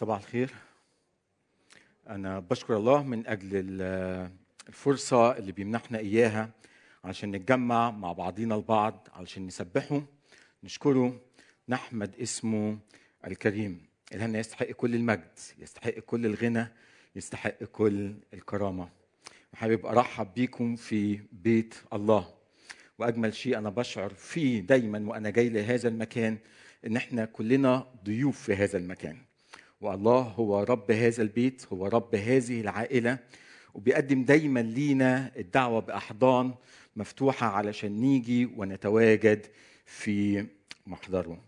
صباح الخير. أنا بشكر الله من أجل ال- الفرصة اللي بيمنحنا إياها عشان نتجمع مع بعضينا البعض علشان نسبحه نشكره نحمد اسمه الكريم. إلهنا يستحق كل المجد يستحق كل الغنى يستحق كل الكرامة. حابب أرحب بيكم في بيت الله. وأجمل شيء أنا بشعر فيه دايما وأنا جاي لهذا المكان إن إحنا كلنا ضيوف في هذا المكان. والله هو رب هذا البيت هو رب هذه العائلة وبيقدم دايما لينا الدعوة بأحضان مفتوحة علشان نيجي ونتواجد في محضره.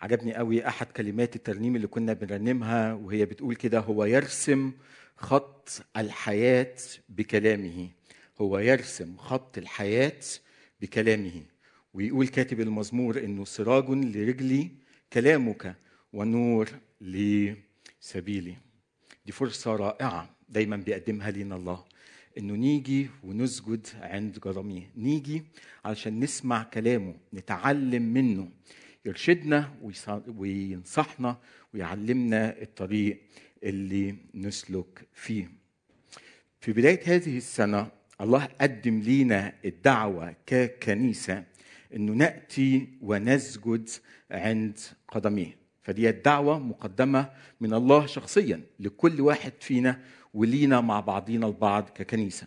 عجبني قوي أحد كلمات الترنيم اللي كنا بنرنمها وهي بتقول كده هو يرسم خط الحياة بكلامه. هو يرسم خط الحياة بكلامه. ويقول كاتب المزمور إنه سراج لرجلي كلامك ونور لسبيلي. دي فرصة رائعة دايما بيقدمها لنا الله. إنه نيجي ونسجد عند جراميه. نيجي علشان نسمع كلامه نتعلم منه. يرشدنا وينصحنا ويعلمنا الطريق اللي نسلك فيه. في بداية هذه السنة الله قدم لينا الدعوة ككنيسة إنه نأتي ونسجد عند قدميه. فدي الدعوة مقدمة من الله شخصيا لكل واحد فينا ولينا مع بعضينا البعض ككنيسة.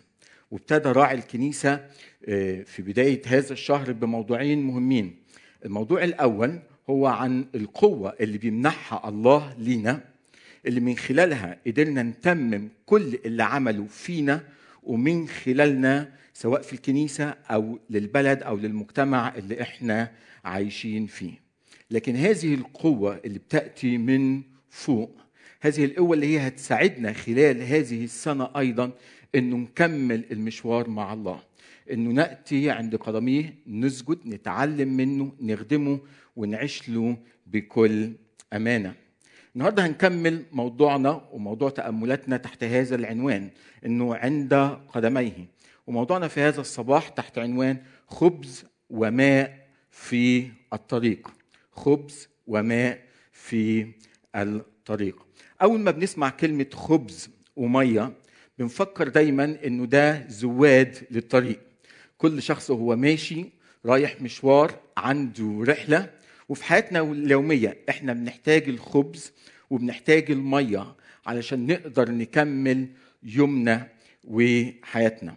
وابتدى راعي الكنيسة آه، في بداية هذا الشهر بموضوعين مهمين. الموضوع الأول هو عن القوة اللي بيمنحها الله لينا اللي من خلالها قدرنا نتمم كل اللي عمله فينا ومن خلالنا سواء في الكنيسة أو للبلد أو للمجتمع اللي إحنا عايشين فيه. لكن هذه القوة اللي بتأتي من فوق هذه القوة اللي هي هتساعدنا خلال هذه السنة أيضا أنه نكمل المشوار مع الله أنه نأتي عند قدميه نسجد نتعلم منه نخدمه ونعيش له بكل أمانة. النهارده هنكمل موضوعنا وموضوع تأملاتنا تحت هذا العنوان إنه عند قدميه. وموضوعنا في هذا الصباح تحت عنوان خبز وماء في الطريق. خبز وماء في الطريق. أول ما بنسمع كلمة خبز ومية بنفكر دايما إنه ده زواد للطريق. كل شخص وهو ماشي رايح مشوار عنده رحلة وفي حياتنا اليومية إحنا بنحتاج الخبز وبنحتاج المية علشان نقدر نكمل يومنا وحياتنا.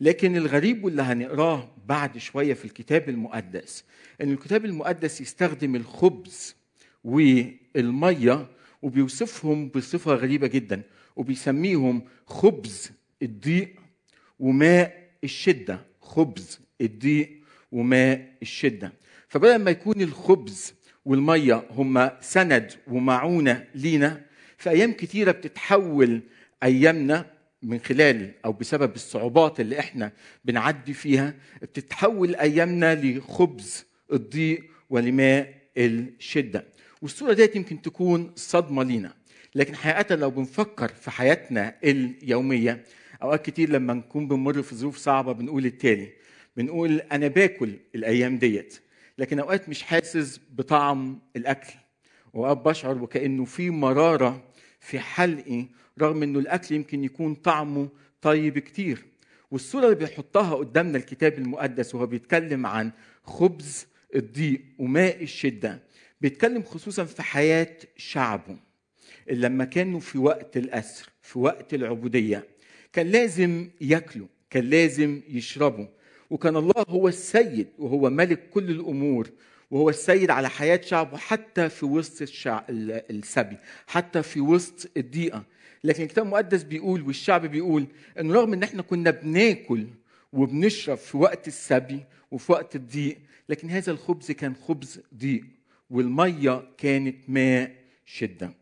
لكن الغريب واللي هنقراه بعد شوية في الكتاب المقدس إن الكتاب المقدس يستخدم الخبز والمية وبيوصفهم بصفة غريبة جدا وبيسميهم خبز الضيق وماء الشدة خبز الضيق وماء الشدة. فبدل ما يكون الخبز والمية هما سند ومعونة لينا في أيام كتيرة بتتحول أيامنا من خلال أو بسبب الصعوبات اللي إحنا بنعدي فيها بتتحول أيامنا لخبز الضيق ولماء الشدة. والصورة ديت يمكن تكون صدمة لينا. لكن حقيقة لو بنفكر في حياتنا اليومية أوقات كتير لما نكون بنمر في ظروف صعبة بنقول التالي بنقول أنا باكل الأيام ديت لكن أوقات مش حاسس بطعم الأكل. وأوقات بشعر وكأنه في مرارة في حلقي رغم إنه الأكل يمكن يكون طعمه طيب كتير. والصورة اللي بيحطها قدامنا الكتاب المقدس وهو بيتكلم عن خبز الضيق وماء الشدة بيتكلم خصوصا في حياة شعبه. اللي لما كانوا في وقت الأسر في وقت العبودية كان لازم ياكلوا كان لازم يشربوا. وكان الله هو السيد وهو ملك كل الأمور وهو السيد على حياة شعبه حتى في وسط السبي حتى في وسط الضيقة. لكن الكتاب المقدس بيقول والشعب بيقول إن رغم إن إحنا كنا بناكل وبنشرب في وقت السبي وفي وقت الضيق لكن هذا الخبز كان خبز ضيق والمية كانت ماء شدة.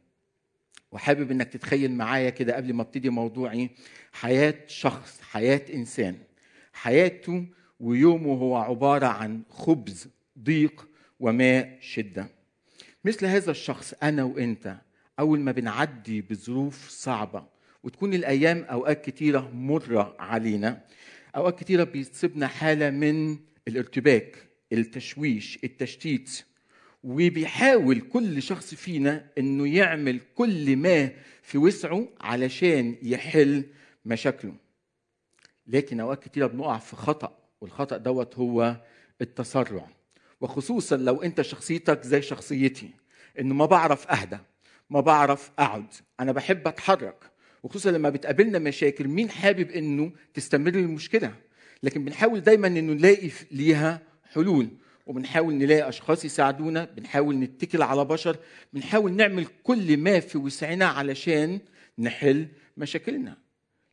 وحابب إنك تتخيل معايا كده قبل ما أبتدي موضوعي حياة شخص حياة إنسان حياته ويومه هو عبارة عن خبز ضيق وماء شدة. مثل هذا الشخص أنا وأنت أول ما بنعدي بظروف صعبة وتكون الأيام أوقات كتيرة مرة علينا أوقات كتيرة بيصيبنا حالة من الارتباك التشويش التشتيت وبيحاول كل شخص فينا إنه يعمل كل ما في وسعه علشان يحل مشاكله. لكن أوقات كتيرة بنقع في خطأ والخطأ دوت هو التسرع. وخصوصا لو أنت شخصيتك زي شخصيتي إنه ما بعرف أهدى. ما بعرف أقعد. أنا بحب أتحرك. وخصوصا لما بتقابلنا مشاكل مين حابب إنه تستمر المشكلة؟ لكن بنحاول دايما إنه نلاقي ليها حلول. وبنحاول نلاقي أشخاص يساعدونا. بنحاول نتكل على بشر. بنحاول نعمل كل ما في وسعنا علشان نحل مشاكلنا.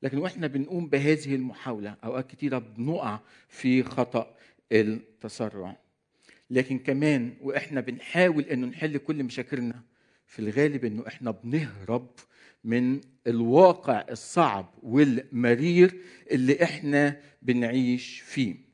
لكن وإحنا بنقوم بهذه المحاولة أوقات كتيرة بنقع في خطأ التسرع. لكن كمان وإحنا بنحاول إنه نحل كل مشاكلنا في الغالب إنه إحنا بنهرب من الواقع الصعب والمرير اللي إحنا بنعيش فيه.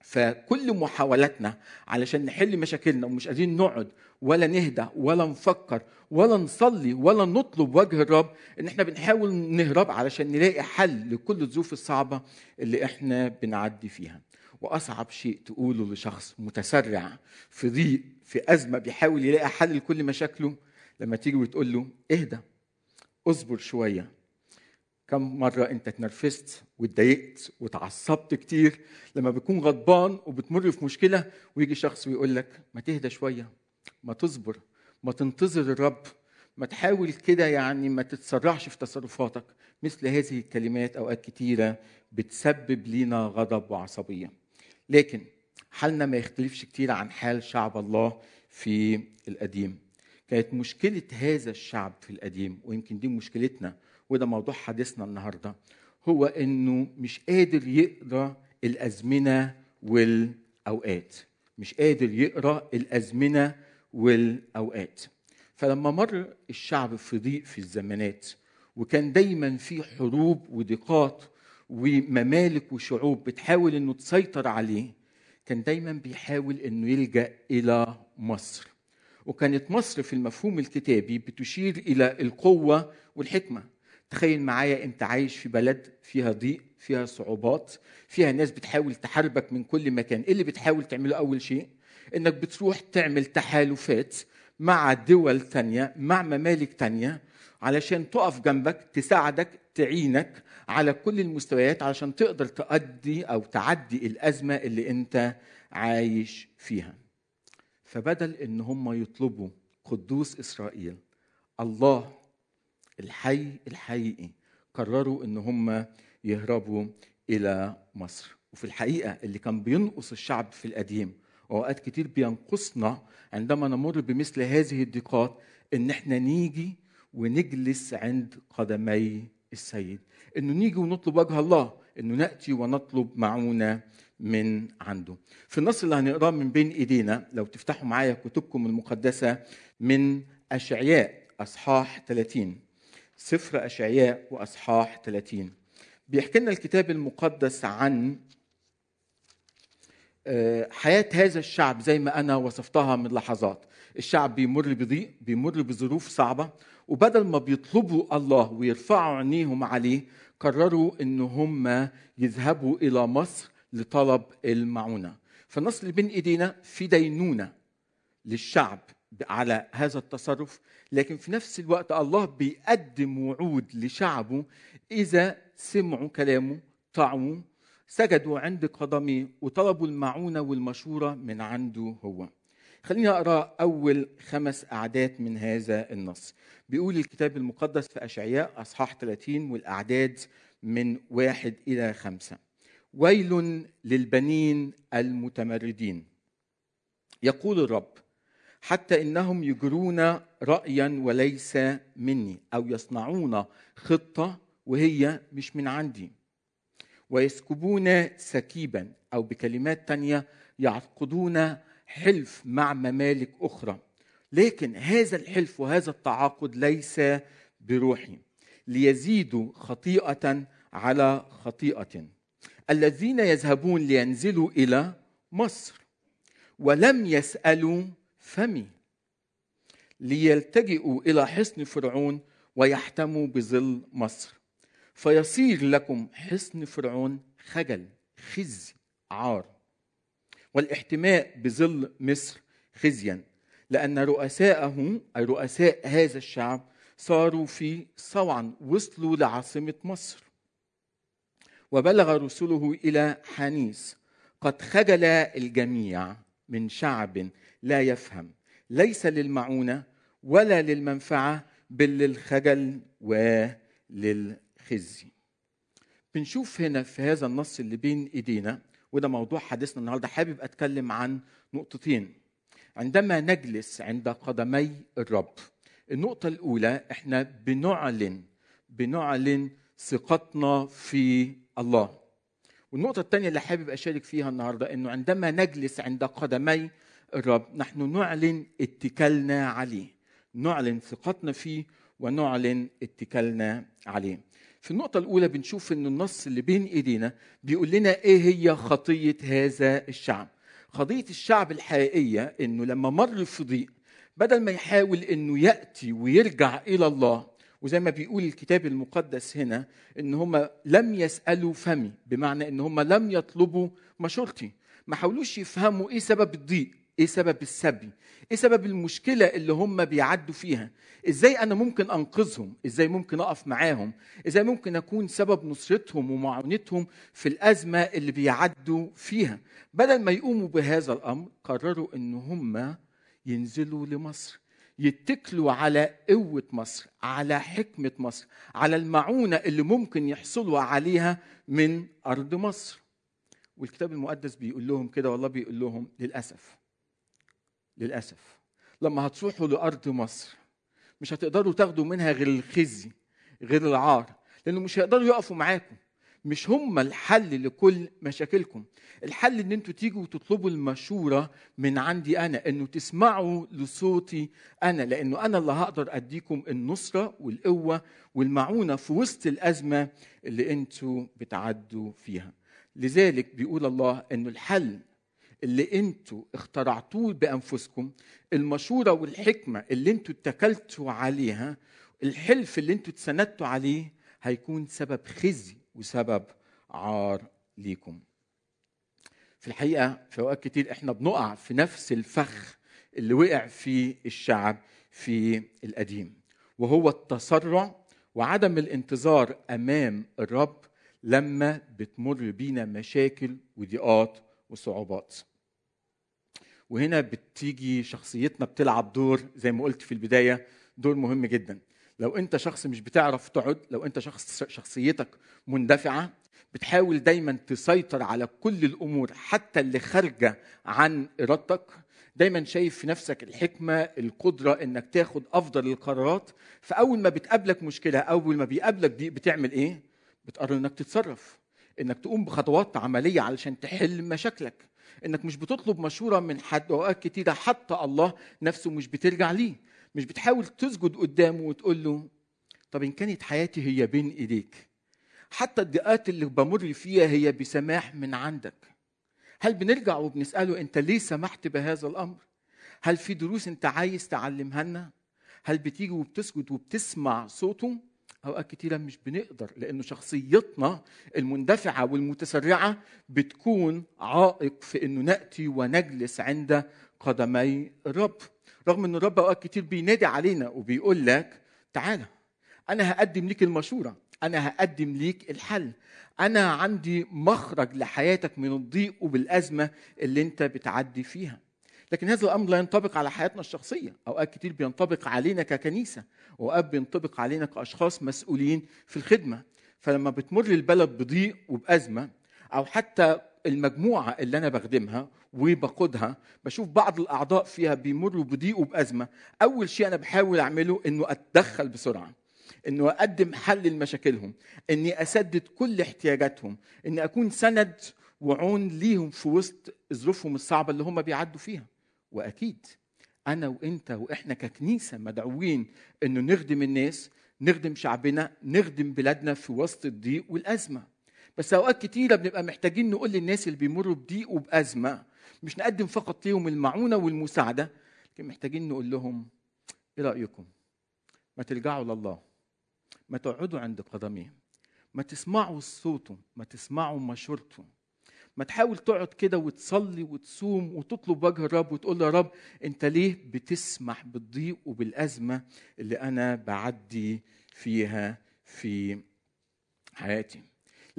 فكل محاولاتنا علشان نحل مشاكلنا ومش قادرين نقعد ولا نهدى ولا نفكر ولا نصلي ولا نطلب وجه الرب إن إحنا بنحاول نهرب علشان نلاقي حل لكل الظروف الصعبة اللي إحنا بنعدي فيها. وأصعب شيء تقوله لشخص متسرع في ضيق في أزمة بيحاول يلاقي حل لكل مشاكله لما تيجي وتقول له اهدى اصبر شوية. كم مرة أنت اتنرفزت واتضايقت واتعصبت كتير لما بتكون غضبان وبتمر في مشكلة ويجي شخص ويقول لك ما تهدى شوية ما تصبر ما تنتظر الرب ما تحاول كده يعني ما تتسرعش في تصرفاتك. مثل هذه الكلمات أوقات كتيرة بتسبب لينا غضب وعصبية. لكن حالنا ما يختلفش كتير عن حال شعب الله في القديم. كانت مشكلة هذا الشعب في القديم ويمكن دي مشكلتنا وده موضوع حديثنا النهارده هو إنه مش قادر يقرأ الأزمنة والأوقات. مش قادر يقرأ الأزمنة والأوقات. فلما مر الشعب في ضيق في الزمانات وكان دايما في حروب وضيقات وممالك وشعوب بتحاول إنه تسيطر عليه كان دايما بيحاول إنه يلجأ إلى مصر. وكانت مصر في المفهوم الكتابي بتشير إلى القوة والحكمة. تخيل معايا أنت عايش في بلد فيها ضيق فيها صعوبات فيها ناس بتحاول تحاربك من كل مكان. إيه اللي بتحاول تعمله أول شيء؟ إنك بتروح تعمل تحالفات مع دول تانية مع ممالك تانية علشان تقف جنبك تساعدك تعينك على كل المستويات علشان تقدر تؤدي أو تعدي الأزمة اللي أنت عايش فيها. فبدل إن هم يطلبوا قدوس إسرائيل الله الحي الحقيقي قرروا إن هم يهربوا إلى مصر. وفي الحقيقة اللي كان بينقص الشعب في القديم وأوقات كتير بينقصنا عندما نمر بمثل هذه الضيقات إن إحنا نيجي ونجلس عند قدمي السيد. إنه نيجي ونطلب وجه الله إنه نأتي ونطلب معونة من عنده. في النص اللي هنقراه من بين إيدينا لو تفتحوا معايا كتبكم المقدسة من أشعياء أصحاح 30 سفر أشعياء وأصحاح 30 بيحكي لنا الكتاب المقدس عن حياة هذا الشعب زي ما أنا وصفتها من لحظات. الشعب بيمر بضيق بيمر بظروف صعبة وبدل ما بيطلبوا الله ويرفعوا عينيهم عليه قرروا إن هم يذهبوا إلى مصر لطلب المعونة. فالنص اللي بين إيدينا في دينونة للشعب على هذا التصرف لكن في نفس الوقت الله بيقدم وعود لشعبه إذا سمعوا كلامه طاعوا سجدوا عند قدمه وطلبوا المعونة والمشورة من عنده هو. خليني أقرأ أول خمس أعداد من هذا النص. بيقول الكتاب المقدس في أشعياء أصحاح 30 والأعداد من واحد إلى خمسة. ويل للبنين المتمردين. يقول الرب حتى إنهم يجرون رايا وليس مني أو يصنعون خطة وهي مش من عندي. ويسكبون سكيبا أو بكلمات تانية يعقدون حلف مع ممالك أخرى. لكن هذا الحلف وهذا التعاقد ليس بروحي ليزيدوا خطيئة على خطيئة. الذين يذهبون لينزلوا إلى مصر ولم يسألوا فمي ليلتجئوا إلى حصن فرعون ويحتموا بظل مصر. فيصير لكم حصن فرعون خجل خزي عار. والاحتماء بظل مصر خزيا لأن رؤساءه أي رؤساء هذا الشعب صاروا في صوعا وصلوا لعاصمة مصر. وبلغ رسله إلى حانيس قد خجل الجميع من شعب لا يفهم ليس للمعونة ولا للمنفعة بل للخجل وللخزي. بنشوف هنا في هذا النص اللي بين إيدينا وده موضوع حديثنا النهارده حابب أتكلم عن نقطتين. عندما نجلس عند قدمي الرب النقطة الأولى إحنا بنعلن بنعلن ثقتنا في الله. والنقطة الثانية اللي حابب أشارك فيها النهاردة إنه عندما نجلس عند قدمي الرب نحن نعلن اتكالنا عليه. نعلن ثقتنا فيه ونعلن اتكالنا عليه. في النقطة الأولى بنشوف إن النص اللي بين إيدينا بيقول لنا إيه هي خطية هذا الشعب. قضية الشعب الحقيقية إنه لما مر في ضيق بدل ما يحاول إنه يأتي ويرجع إلى الله وزي ما بيقول الكتاب المقدس هنا إن هم لم يسألوا فمي بمعنى إن هم لم يطلبوا مشورتي. ما حاولوش يفهموا إيه سبب الضيق إيه سبب السبي إيه سبب المشكلة اللي هم بيعدوا فيها. إزاي أنا ممكن أنقذهم؟ إزاي ممكن أقف معاهم؟ إزاي ممكن أكون سبب نصرتهم ومعاونتهم في الأزمة اللي بيعدوا فيها؟ بدل ما يقوموا بهذا الأمر قرروا إن هم ينزلوا لمصر. يتكلوا على قوة مصر على حكمة مصر على المعونة اللي ممكن يحصلوا عليها من أرض مصر. والكتاب المقدس بيقول لهم كده والله بيقول لهم للأسف للأسف لما هتروحوا لأرض مصر مش هتقدروا تاخدوا منها غير الخزي غير العار لأنه مش هيقدروا يقفوا معاكم. مش هم الحل لكل مشاكلكم. الحل إن أنتوا تيجوا وتطلبوا المشورة من عندي أنا إنه تسمعوا لصوتي أنا لأنه أنا اللي هقدر أديكم النصرة والقوة والمعونة في وسط الأزمة اللي أنتوا بتعدوا فيها. لذلك بيقول الله إنه الحل اللي أنتوا اخترعتوه بأنفسكم المشورة والحكمة اللي أنتوا اتكلتوا عليها الحلف اللي أنتوا اتسندتوا عليه هيكون سبب خزي وسبب عار ليكم. في الحقيقة في أوقات كتير إحنا بنقع في نفس الفخ اللي وقع فيه الشعب في القديم وهو التسرع وعدم الانتظار أمام الرب لما بتمر بينا مشاكل وضيقات وصعوبات. وهنا بتيجي شخصيتنا بتلعب دور زي ما قلت في البداية دور مهم جدا. لو انت شخص مش بتعرف تقعد لو انت شخص شخصيتك مندفعة بتحاول دايما تسيطر على كل الأمور حتى اللي خارجة عن إرادتك. دايما شايف في نفسك الحكمة القدرة إنك تاخد أفضل القرارات. فأول ما بتقابلك مشكلة أول ما بيقابلك دي بتعمل إيه؟ بتقرر إنك تتصرف. إنك تقوم بخطوات عملية علشان تحل مشاكلك. إنك مش بتطلب مشورة من حد أوقات كتيرة حتى الله نفسه مش بترجع ليه. مش بتحاول تسجد قدامه وتقول له طب إن كانت حياتي هي بين إيديك حتى الضيقات اللي بمر فيها هي بسماح من عندك. هل بنرجع وبنسأله أنت ليه سمحت بهذا الأمر؟ هل في دروس أنت عايز تعلمها لنا؟ هل بتيجي وبتسجد وبتسمع صوته؟ أوقات كتيرة مش بنقدر لأنه شخصيتنا المندفعة والمتسرعة بتكون عائق في إنه نأتي ونجلس عند قدمي الرب رغم إن الرب أوقات كتير بينادي علينا وبيقول لك تعالى أنا هقدم ليك المشورة أنا هقدم ليك الحل أنا عندي مخرج لحياتك من الضيق وبالأزمة اللي أنت بتعدي فيها. لكن هذا الأمر لا ينطبق على حياتنا الشخصية. أوقات كتير بينطبق علينا ككنيسة وأوقات بينطبق علينا كأشخاص مسؤولين في الخدمة. فلما بتمر البلد بضيق وبأزمة أو حتى المجموعة اللي أنا بخدمها وبقودها بشوف بعض الأعضاء فيها بيمروا بضيق وبأزمة. أول شيء أنا بحاول أعمله إنه أتدخل بسرعة إنه أقدم حل لمشاكلهم إني أسدد كل احتياجاتهم إني أكون سند وعون ليهم في وسط ظروفهم الصعبة اللي هم بيعدوا فيها. وأكيد أنا وإنت وإحنا ككنيسة مدعوين إنه نخدم الناس نخدم شعبنا نخدم بلادنا في وسط الضيق والأزمة. بس أوقات كتيرة بنبقى محتاجين نقول للناس اللي بيمروا بضيق وبأزمة مش نقدم فقط ليهم المعونة والمساعدة لكن محتاجين نقول لهم إيه رأيكم؟ ما ترجعوا لله ما تقعدوا عند قدميه ما تسمعوا صوته ما تسمعوا مشورته ما تحاول تقعد كده وتصلي وتصوم وتطلب وجه الرب وتقول يا رب أنت ليه بتسمح بالضيق وبالأزمة اللي أنا بعدي فيها في حياتي؟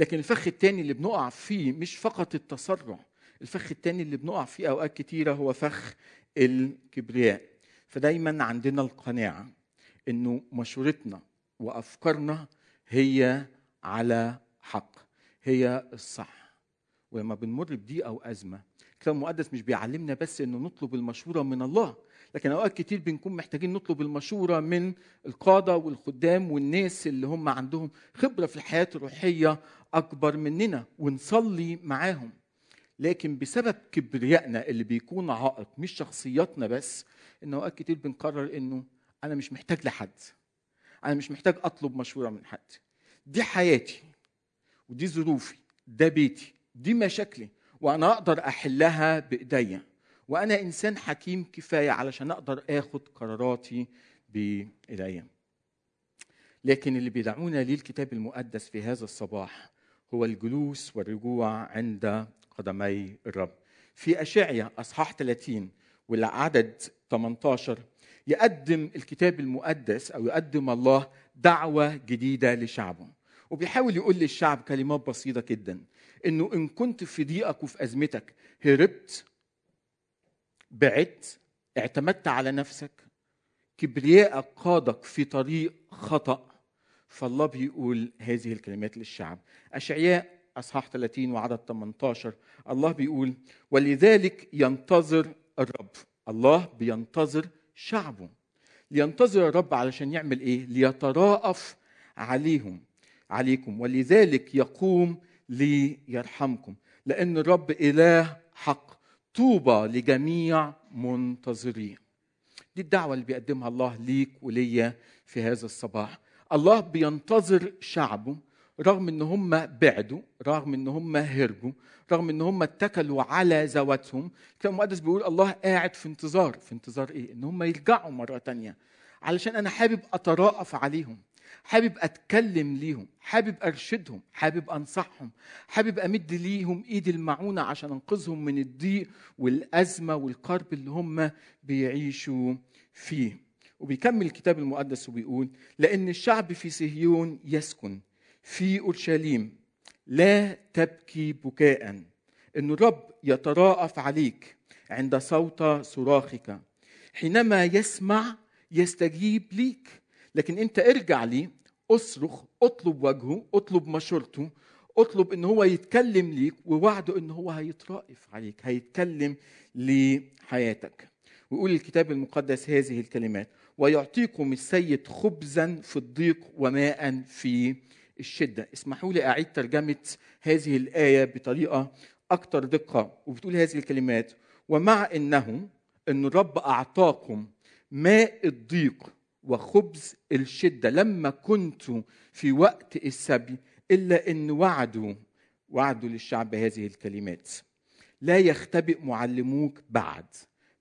لكن الفخ الثاني اللي بنقع فيه مش فقط التسرع الفخ الثاني اللي بنقع فيه أوقات كتيرة هو فخ الكبرياء. فدايما عندنا القناعة إنه مشورتنا وأفكارنا هي على حق هي الصح. ولما بنمر بضيقه ازمه الكتاب المقدس مش بيعلمنا بس إنه نطلب المشورة من الله لكن أوقات كتير بنكون محتاجين نطلب المشورة من القادة والخدام والناس اللي هم عندهم خبرة في الحياة الروحية أكبر مننا ونصلي معاهم. لكن بسبب كبريائنا اللي بيكون عائق مش شخصياتنا بس إن أوقات كتير بنقرر إنه أنا مش محتاج لحد. أنا مش محتاج أطلب مشورة من حد. دي حياتي ودي ظروفي ده بيتي دي مشاكلي وأنا أقدر أحلها بإيديا. وأنا إنسان حكيم كفاية علشان أقدر آخد قراراتي بإيديا. لكن اللي بيدعونا ليه الكتاب المقدس في هذا الصباح هو الجلوس والرجوع عند قدمي الرب. في أشعيا أصحاح 30 والعدد 18 يقدم الكتاب المقدس أو يقدم الله دعوة جديدة لشعبه. وبيحاول يقول للشعب كلمات بسيطة جدا. إنه إن كنت في ضيقك وفي أزمتك هربت بعدت اعتمدت على نفسك. كبريائك قادك في طريق خطأ. فالله بيقول هذه الكلمات للشعب. أشعياء أصحاح 30 وعدد 18 الله بيقول ولذلك ينتظر الرب. الله بينتظر شعبه. لينتظر الرب علشان يعمل إيه؟ ليتراءف عليهم عليكم. ولذلك يقوم ليرحمكم. لأن الرب إله حق. طوبى لجميع منتظريه دي الدعوة اللي بيقدمها الله ليك وليا في هذا الصباح. الله بينتظر شعبه رغم إن هم بعدوا رغم إن هم هربوا رغم إن هم اتكلوا على ذواتهم. الكتاب المقدس بيقول الله قاعد في انتظار. في انتظار إيه؟ إن هم يرجعوا مرة تانية. علشان أنا حابب اتراءف عليهم. حابب أتكلم ليهم حابب أرشدهم حابب أنصحهم حابب أمد ليهم إيد المعونة عشان أنقذهم من الضيق والأزمة والكرب اللي هم بيعيشوا فيه. وبيكمل الكتاب المقدس وبيقول لأن الشعب في صهيون يسكن في أورشليم لا تبكي بكاء إن الرب يتراءف عليك عند صوت صراخك حينما يسمع يستجيب ليك. لكن انت ارجع لي اصرخ اطلب وجهه اطلب مشورته اطلب إن هو يتكلم ليك ووعده إن هو هيترائف عليك هيتكلم لحياتك. ويقول الكتاب المقدس هذه الكلمات ويعطيكم السيد خبزا في الضيق وماء في الشدة. اسمحوا لي أعيد ترجمة هذه الآية بطريقة أكثر دقة. وبتقول هذه الكلمات ومع إنه أن الرب أعطاكم ماء الضيق وخبز الشدة لما كنتم في وقت السبي إلا أن وعدوا وعدوا للشعب هذه الكلمات. لا يختبئ معلموك بعد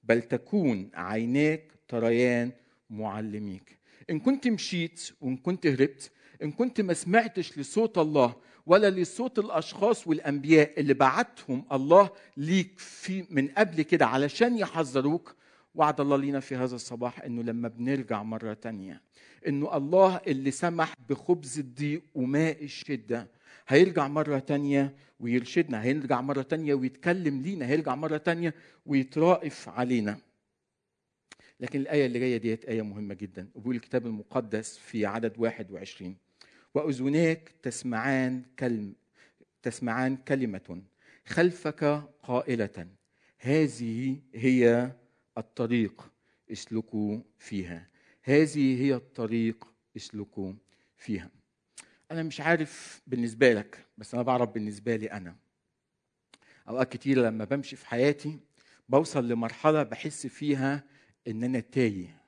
بل تكون عيناك تريان معلميك. إن كنت مشيت وإن كنت هربت إن كنت ما سمعتش لصوت الله ولا لصوت الأشخاص والأنبياء اللي بعتهم الله ليك في من قبل كده علشان يحذروك وعد الله لينا في هذا الصباح إنه لما بنرجع مرة تانية إنه الله اللي سمح بخبز الضيق وماء الشدة هيرجع مرة تانية ويرشدنا هيرجع مرة تانية ويتكلم لينا هيرجع مرة تانية ويترائف علينا. لكن الآية اللي جاية ديت آية مهمة جدا وبيقول الكتاب المقدس في عدد 21 وأذناك تسمعان كلم تسمعان كلمة خلفك قائلة هذه هي الطريق اسلكوا فيها. هذه هي الطريق اسلكوا فيها. أنا مش عارف بالنسبة لك بس أنا بعرف بالنسبة لي أنا. أوقات كتير لما بمشي في حياتي بوصل لمرحلة بحس فيها إن أنا تايه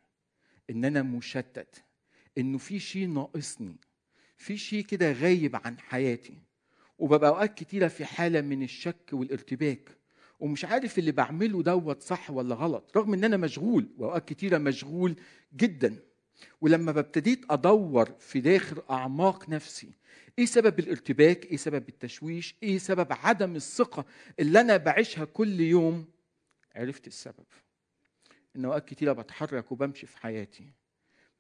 إن أنا مشتت إنه في شيء ناقصني في شيء كده غايب عن حياتي. وببقى أوقات كتيرة في حالة من الشك والارتباك. ومش عارف اللي بعمله دوت صح ولا غلط رغم إن أنا مشغول وأوقات كتيرة مشغول جدا. ولما ببتديت أدور في داخل أعماق نفسي إيه سبب الارتباك؟ إيه سبب التشويش؟ إيه سبب عدم الثقة اللي أنا بعيشها كل يوم؟ عرفت السبب. إن أوقات كتيرة بتحرك وبمشي في حياتي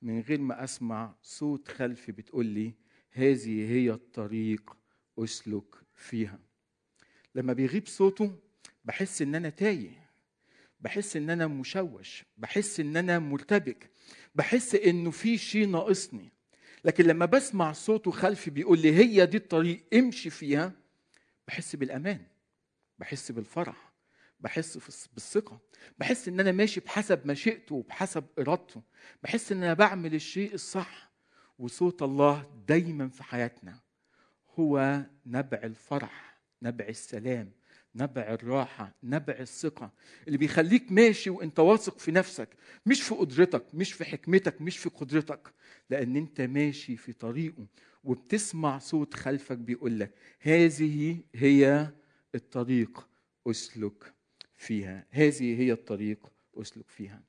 من غير ما أسمع صوت خلفي بتقول لي هذه هي الطريق أسلك فيها. لما بيغيب صوته بحس إن أنا تايه بحس إن أنا مشوش بحس إن أنا مرتبك بحس إنه في شيء ناقصني. لكن لما بسمع صوته خلفي بيقول لي هي دي الطريق امشي فيها بحس بالأمان بحس بالفرح بحس بالثقة بحس إن أنا ماشي بحسب مشيئته وبحسب إرادته بحس إن أنا بعمل الشيء الصح. وصوت الله دايما في حياتنا هو نبع الفرح نبع السلام نبع الراحة نبع الثقة اللي بيخليك ماشي وانت واثق في نفسك مش في قدرتك مش في حكمتك مش في قدرتك. لأن انت ماشي في طريقه وبتسمع صوت خلفك بيقول لك هذه هي الطريق أسلك فيها هذه هي الطريق أسلك فيها.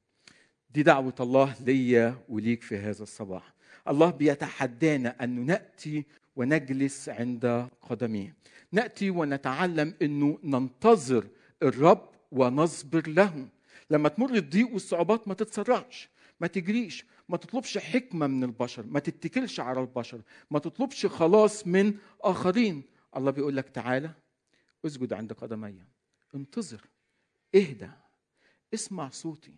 دي دعوة الله ليا وليك في هذا الصباح. الله بيتحدانا أن نأتي ونجلس عند قدميه. نأتي ونتعلم إنه ننتظر الرب ونصبر له. لما تمر الضيق والصعوبات ما تتسرعش ما تجريش ما تطلبش حكمة من البشر ما تتكلش على البشر ما تطلبش خلاص من آخرين. الله بيقول لك تعالى اسجد عند قدمي. انتظر اهدى اسمع صوتي.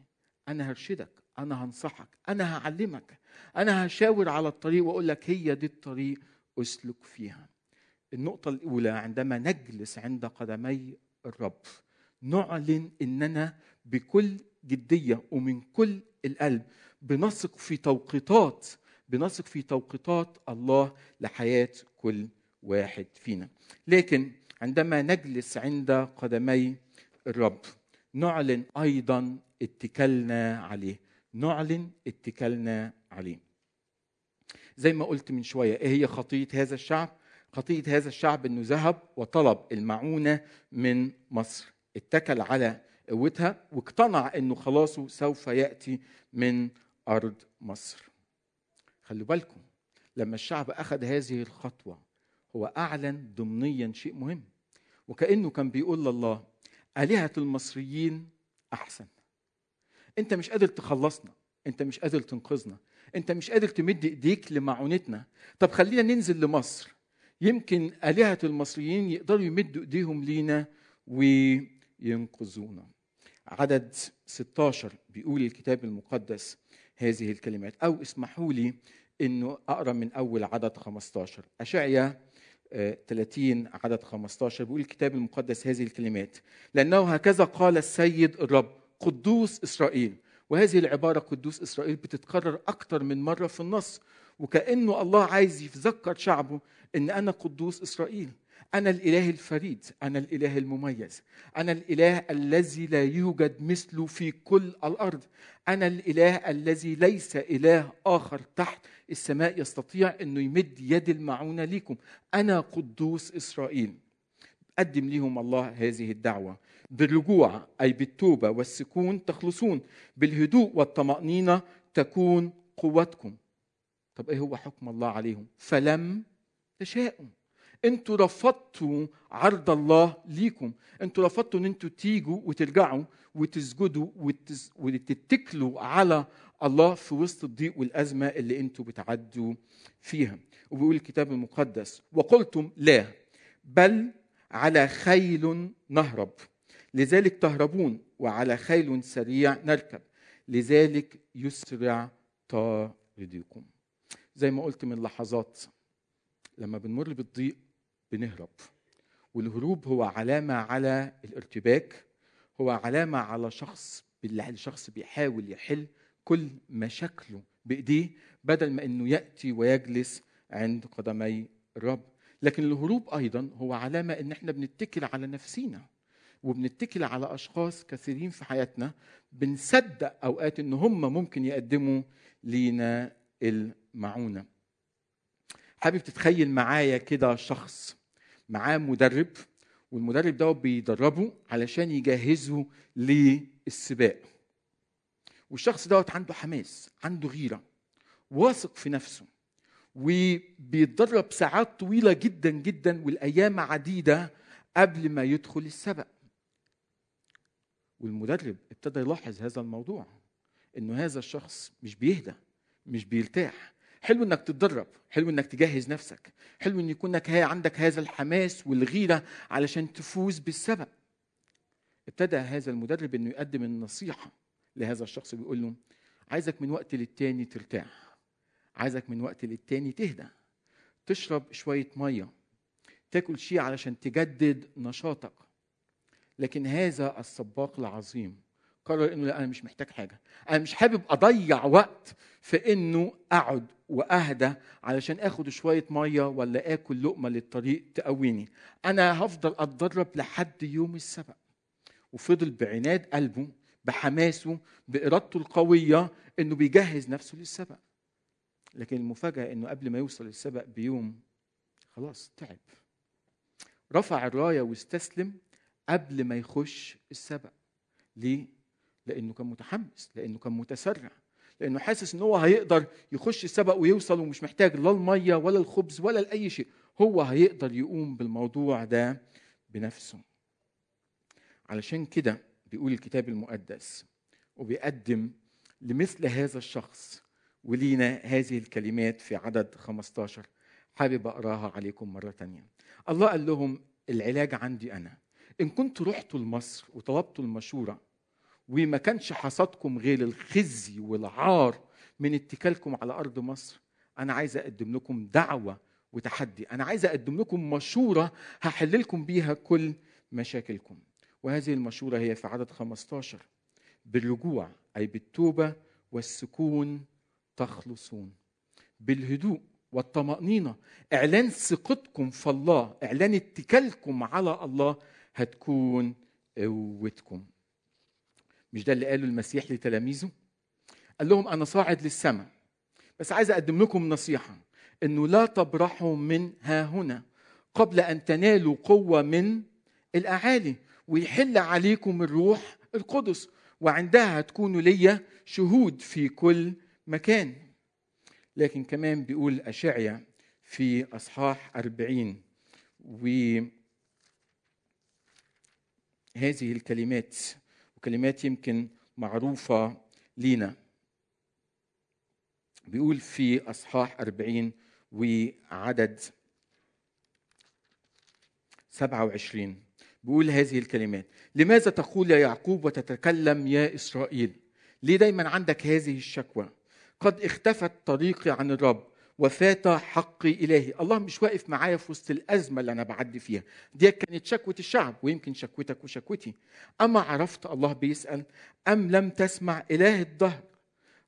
أنا هرشدك أنا هنصحك أنا هعلمك أنا هشاور على الطريق وأقول لك هي دي الطريق أسلك فيها. النقطة الأولى عندما نجلس عند قدمي الرب نعلن إننا بكل جدية ومن كل القلب بنثق في توقيتات بنثق في توقيتات الله لحياة كل واحد فينا. لكن عندما نجلس عند قدمي الرب نعلن أيضا اتكلنا عليه نعلن اتكلنا عليه. زي ما قلت من شوية إيه هي خطية هذا الشعب؟ خطية هذا الشعب إنه ذهب وطلب المعونة من مصر. اتكل على قوتها واقتنع إنه خلاصه سوف يأتي من أرض مصر. خلوا بالكم لما الشعب أخذ هذه الخطوة هو أعلن ضمنيا شيء مهم. وكأنه كان بيقول لله آلهة المصريين أحسن. أنت مش قادر تخلصنا أنت مش قادر تنقذنا. أنت مش قادر تمد إيديك لمعونتنا. طب خلينا ننزل لمصر. يمكن آلهة المصريين يقدروا يمدوا إيديهم لينا وينقذونا. عدد 16 بيقول الكتاب المقدس هذه الكلمات. أو اسمحوا لي أنه أقرأ من أول عدد 15 أشعيا 30 عدد 15 بيقول الكتاب المقدس هذه الكلمات. لأنه هكذا قال السيد الرب قدوس إسرائيل. وهذه العبارة قدوس إسرائيل بتتكرر أكثر من مرة في النص وكأنه الله عايز يذكر شعبه إن أنا قدوس إسرائيل. أنا الإله الفريد أنا الإله المميز. أنا الإله الذي لا يوجد مثله في كل الأرض. أنا الإله الذي ليس إله آخر تحت السماء يستطيع إنه يمد يد المعونة ليكم. أنا قدوس إسرائيل. قدم لهم الله هذه الدعوة. بالرجوع أي بالتوبة والسكون تخلصون. بالهدوء والطمأنينة تكون قوتكم. طب إيه هو حكم الله عليهم؟ فلم تشاءوا. أنتوا رفضتوا عرض الله ليكم. أنتوا رفضتوا إن أنتوا تيجوا وترجعوا وتسجدوا. وتتكلوا على الله في وسط الضيق والأزمة اللي أنتوا بتعدوا فيها. وبيقول الكتاب المقدس وقلتم لا بل على خيل نهرب. لذلك تهربون وعلى خيل سريع نركب. لذلك يسرع طاردكم زي ما قلت من لحظات لما بنمر بالضيق بنهرب. والهروب هو علامة على الارتباك هو علامة على شخص الشخص بيحاول يحل كل مشاكله بإيديه بدل ما إنه يأتي ويجلس عند قدمي الرب لكن الهروب أيضا هو علامة إن إحنا بنتكل على نفسينا وبنتكل على أشخاص كثيرين في حياتنا بنصدق أوقات إن هم ممكن يقدموا لينا المعونة. حابب تتخيل معايا كده شخص معاه مدرب والمدرب ده بيدربه علشان يجهزه للسباق. والشخص دوت عنده حماس عنده غيرة واثق في نفسه. وبيتدرب ساعات طويلة جدا جدا والأيام عديدة قبل ما يدخل السبق. والمدرب ابتدى يلاحظ هذا الموضوع إنه هذا الشخص مش بيهدى مش بيرتاح. حلو إنك تتدرب حلو إنك تجهز نفسك حلو إن يكون عندك هذا الحماس والغيرة علشان تفوز بالسبق. ابتدى هذا المدرب إنه يقدم النصيحة لهذا الشخص بيقول له عايزك من وقت للتاني ترتاح. عايزك من وقت للتاني تهدى. تشرب شوية مية. تاكل شيء علشان تجدد نشاطك. لكن هذا السباق العظيم. قرر إنه لا أنا مش محتاج حاجة. أنا مش حابب أضيع وقت في إنه أقعد وأهدى علشان آخد شوية مية ولا آكل لقمة للطريق تقويني. أنا هفضل أتدرب لحد يوم السبت. وفضل بعناد قلبه بحماسه بإرادته القوية إنه بيجهز نفسه للسبق لكن المفاجأة إنه قبل ما يوصل السبق بيوم خلاص تعب. رفع الراية واستسلم قبل ما يخش السبق. ليه؟ لأنه كان متحمس لأنه كان متسرع لأنه حاسس إن هو هيقدر يخش السبق ويوصل ومش محتاج لا المية ولا الخبز ولا لأي شيء. هو هيقدر يقوم بالموضوع ده بنفسه. علشان كده بيقول الكتاب المقدس وبيقدم لمثل هذا الشخص ولينا هذه الكلمات في عدد 15 حابب أقراها عليكم مرة تانية. الله قال لهم العلاج عندي أنا. إن كنت رحتوا لمصر وطلبتوا المشورة وما كانش حصدكم غير الخزي والعار من اتكالكم على أرض مصر أنا عايز أقدم لكم دعوة وتحدي. أنا عايز أقدم لكم مشورة هحل لكم بيها كل مشاكلكم. وهذه المشورة هي في عدد 15 بالرجوع أي بالتوبة والسكون تخلصون. بالهدوء والطمأنينة إعلان ثقتكم في الله إعلان اتكالكم على الله هتكون قوتكم. مش ده اللي قاله المسيح لتلاميذه؟ قال لهم أنا صاعد للسماء بس عايز أقدم لكم نصيحة إنه لا تبرحوا من ها هنا قبل أن تنالوا قوة من الأعالي ويحل عليكم الروح القدس وعندها تكونوا ليا شهود في كل مكان. لكن كمان بيقول أشعيا في أصحاح أربعين وهذه الكلمات وكلمات يمكن معروفة لينا. بيقول في أصحاح أربعين وعدد سبعة وعشرين. بيقول هذه الكلمات لماذا تقول يا يعقوب وتتكلم يا إسرائيل؟ ليه دايما عندك هذه الشكوى؟ قد اختفت طريقي عن الرب وفات حقي إلهي. الله مش واقف معايا في وسط الأزمة اللي أنا بعدي فيها. دي كانت شكوة الشعب ويمكن شكوتك وشكوتي. أما عرفت الله بيسأل أم لم تسمع إله الدهر؟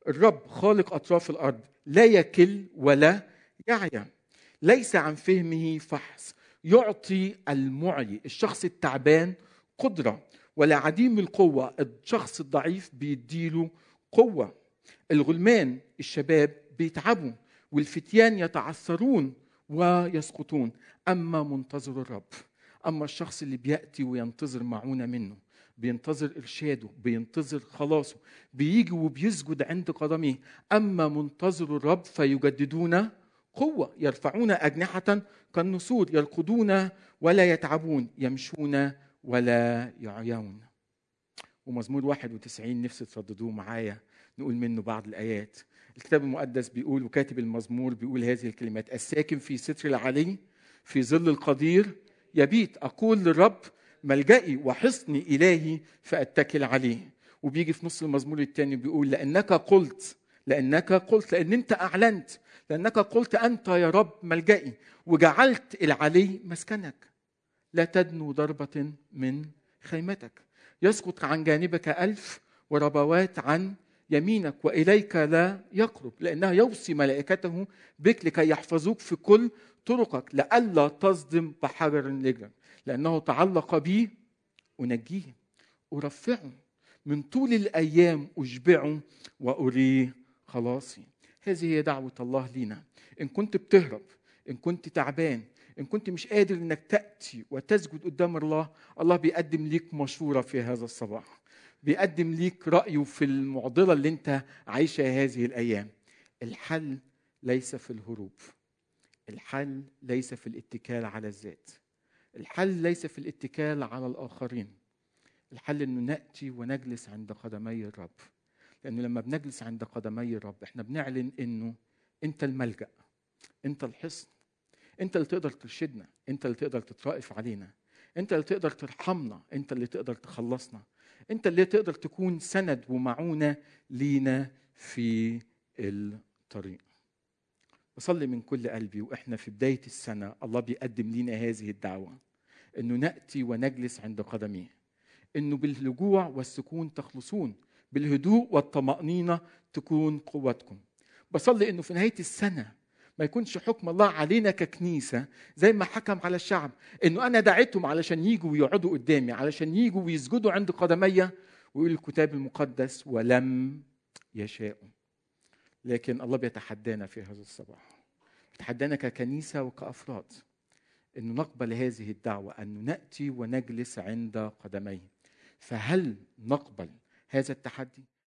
الرب خالق أطراف الأرض لا يكل ولا يعيا ليس عن فهمه فحص يعطي المعي. الشخص التعبان قدرة ولا عديم القوة. الشخص الضعيف بيديله قوة. الغلمان الشباب بيتعبوا والفتيان يتعثرون ويسقطون. أما منتظر الرب أما الشخص اللي بيأتي وينتظر معونة منه بينتظر إرشاده بينتظر خلاصه بيجي وبيسجد عند قدميه أما منتظر الرب فيجددون قوة يرفعون أجنحة كالنسور يرقدون ولا يتعبون يمشون ولا يعيون. ومزمور 91 نفسي ترددوه معايا. نقول منه بعض الآيات. الكتاب المقدس بيقول وكاتب المزمور بيقول هذه الكلمات الساكن في ستر العلي في ظل القدير يبيت أقول للرب ملجئي وحصني إلهي فأتكل عليه. وبيجي في نص المزمور الثاني بيقول لأنك قلت لأنك قلت لأن أنت أعلنت لأنك قلت أنت يا رب ملجئي وجعلت العلي مسكنك. لا تدنو ضربة من خيمتك. يسقط عن جانبك ألف وربوات عن يمينك وإليك لا يقرب لأنها يوصي ملائكته بك لكي يحفظوك في كل طرقك لئلا تصدم بحجر رجلك لأنه تعلق بي أنجيه أرفعه من طول الأيام أشبعه واريه خلاصي. هذه هي دعوة الله لينا. إن كنت بتهرب إن كنت تعبان إن كنت مش قادر إنك تأتي وتسجد قدام الله الله بيقدم ليك مشورة في هذا الصباح. بيقدم ليك رأيه في المعضلة اللي انت عايشها هذه الأيام. الحل ليس في الهروب. الحل ليس في الاتكال على الذات. الحل ليس في الاتكال على الآخرين. الحل إنه نأتي ونجلس عند قدمي الرب. لأنه لما بنجلس عند قدمي الرب إحنا بنعلن إنه أنت الملجأ. أنت الحصن. أنت اللي تقدر ترشدنا. أنت اللي تقدر تترأف علينا. أنت اللي تقدر ترحمنا. أنت اللي تقدر تخلصنا. أنت اللي تقدر تكون سند ومعونة لينا في الطريق. بصلي من كل قلبي وإحنا في بداية السنة الله بيقدم لنا هذه الدعوة إنه نأتي ونجلس عند قدميه إنه باللجوع والسكون تخلصون بالهدوء والطمأنينة تكون قوتكم. بصلي إنه في نهاية السنة ما يكونش حكم الله علينا ككنيسة زي ما حكم على الشعب. إنه أنا دعيتهم علشان يجوا ويقعدوا قدامي علشان يجوا ويسجدوا عند قدمي ويقول الكتاب المقدس ولم يشاءوا. لكن الله بيتحدانا في هذا الصباح. بيتحدانا ككنيسة وكأفراد إنه نقبل هذه الدعوة أن نأتي ونجلس عند قدميه. فهل نقبل هذا التحدي؟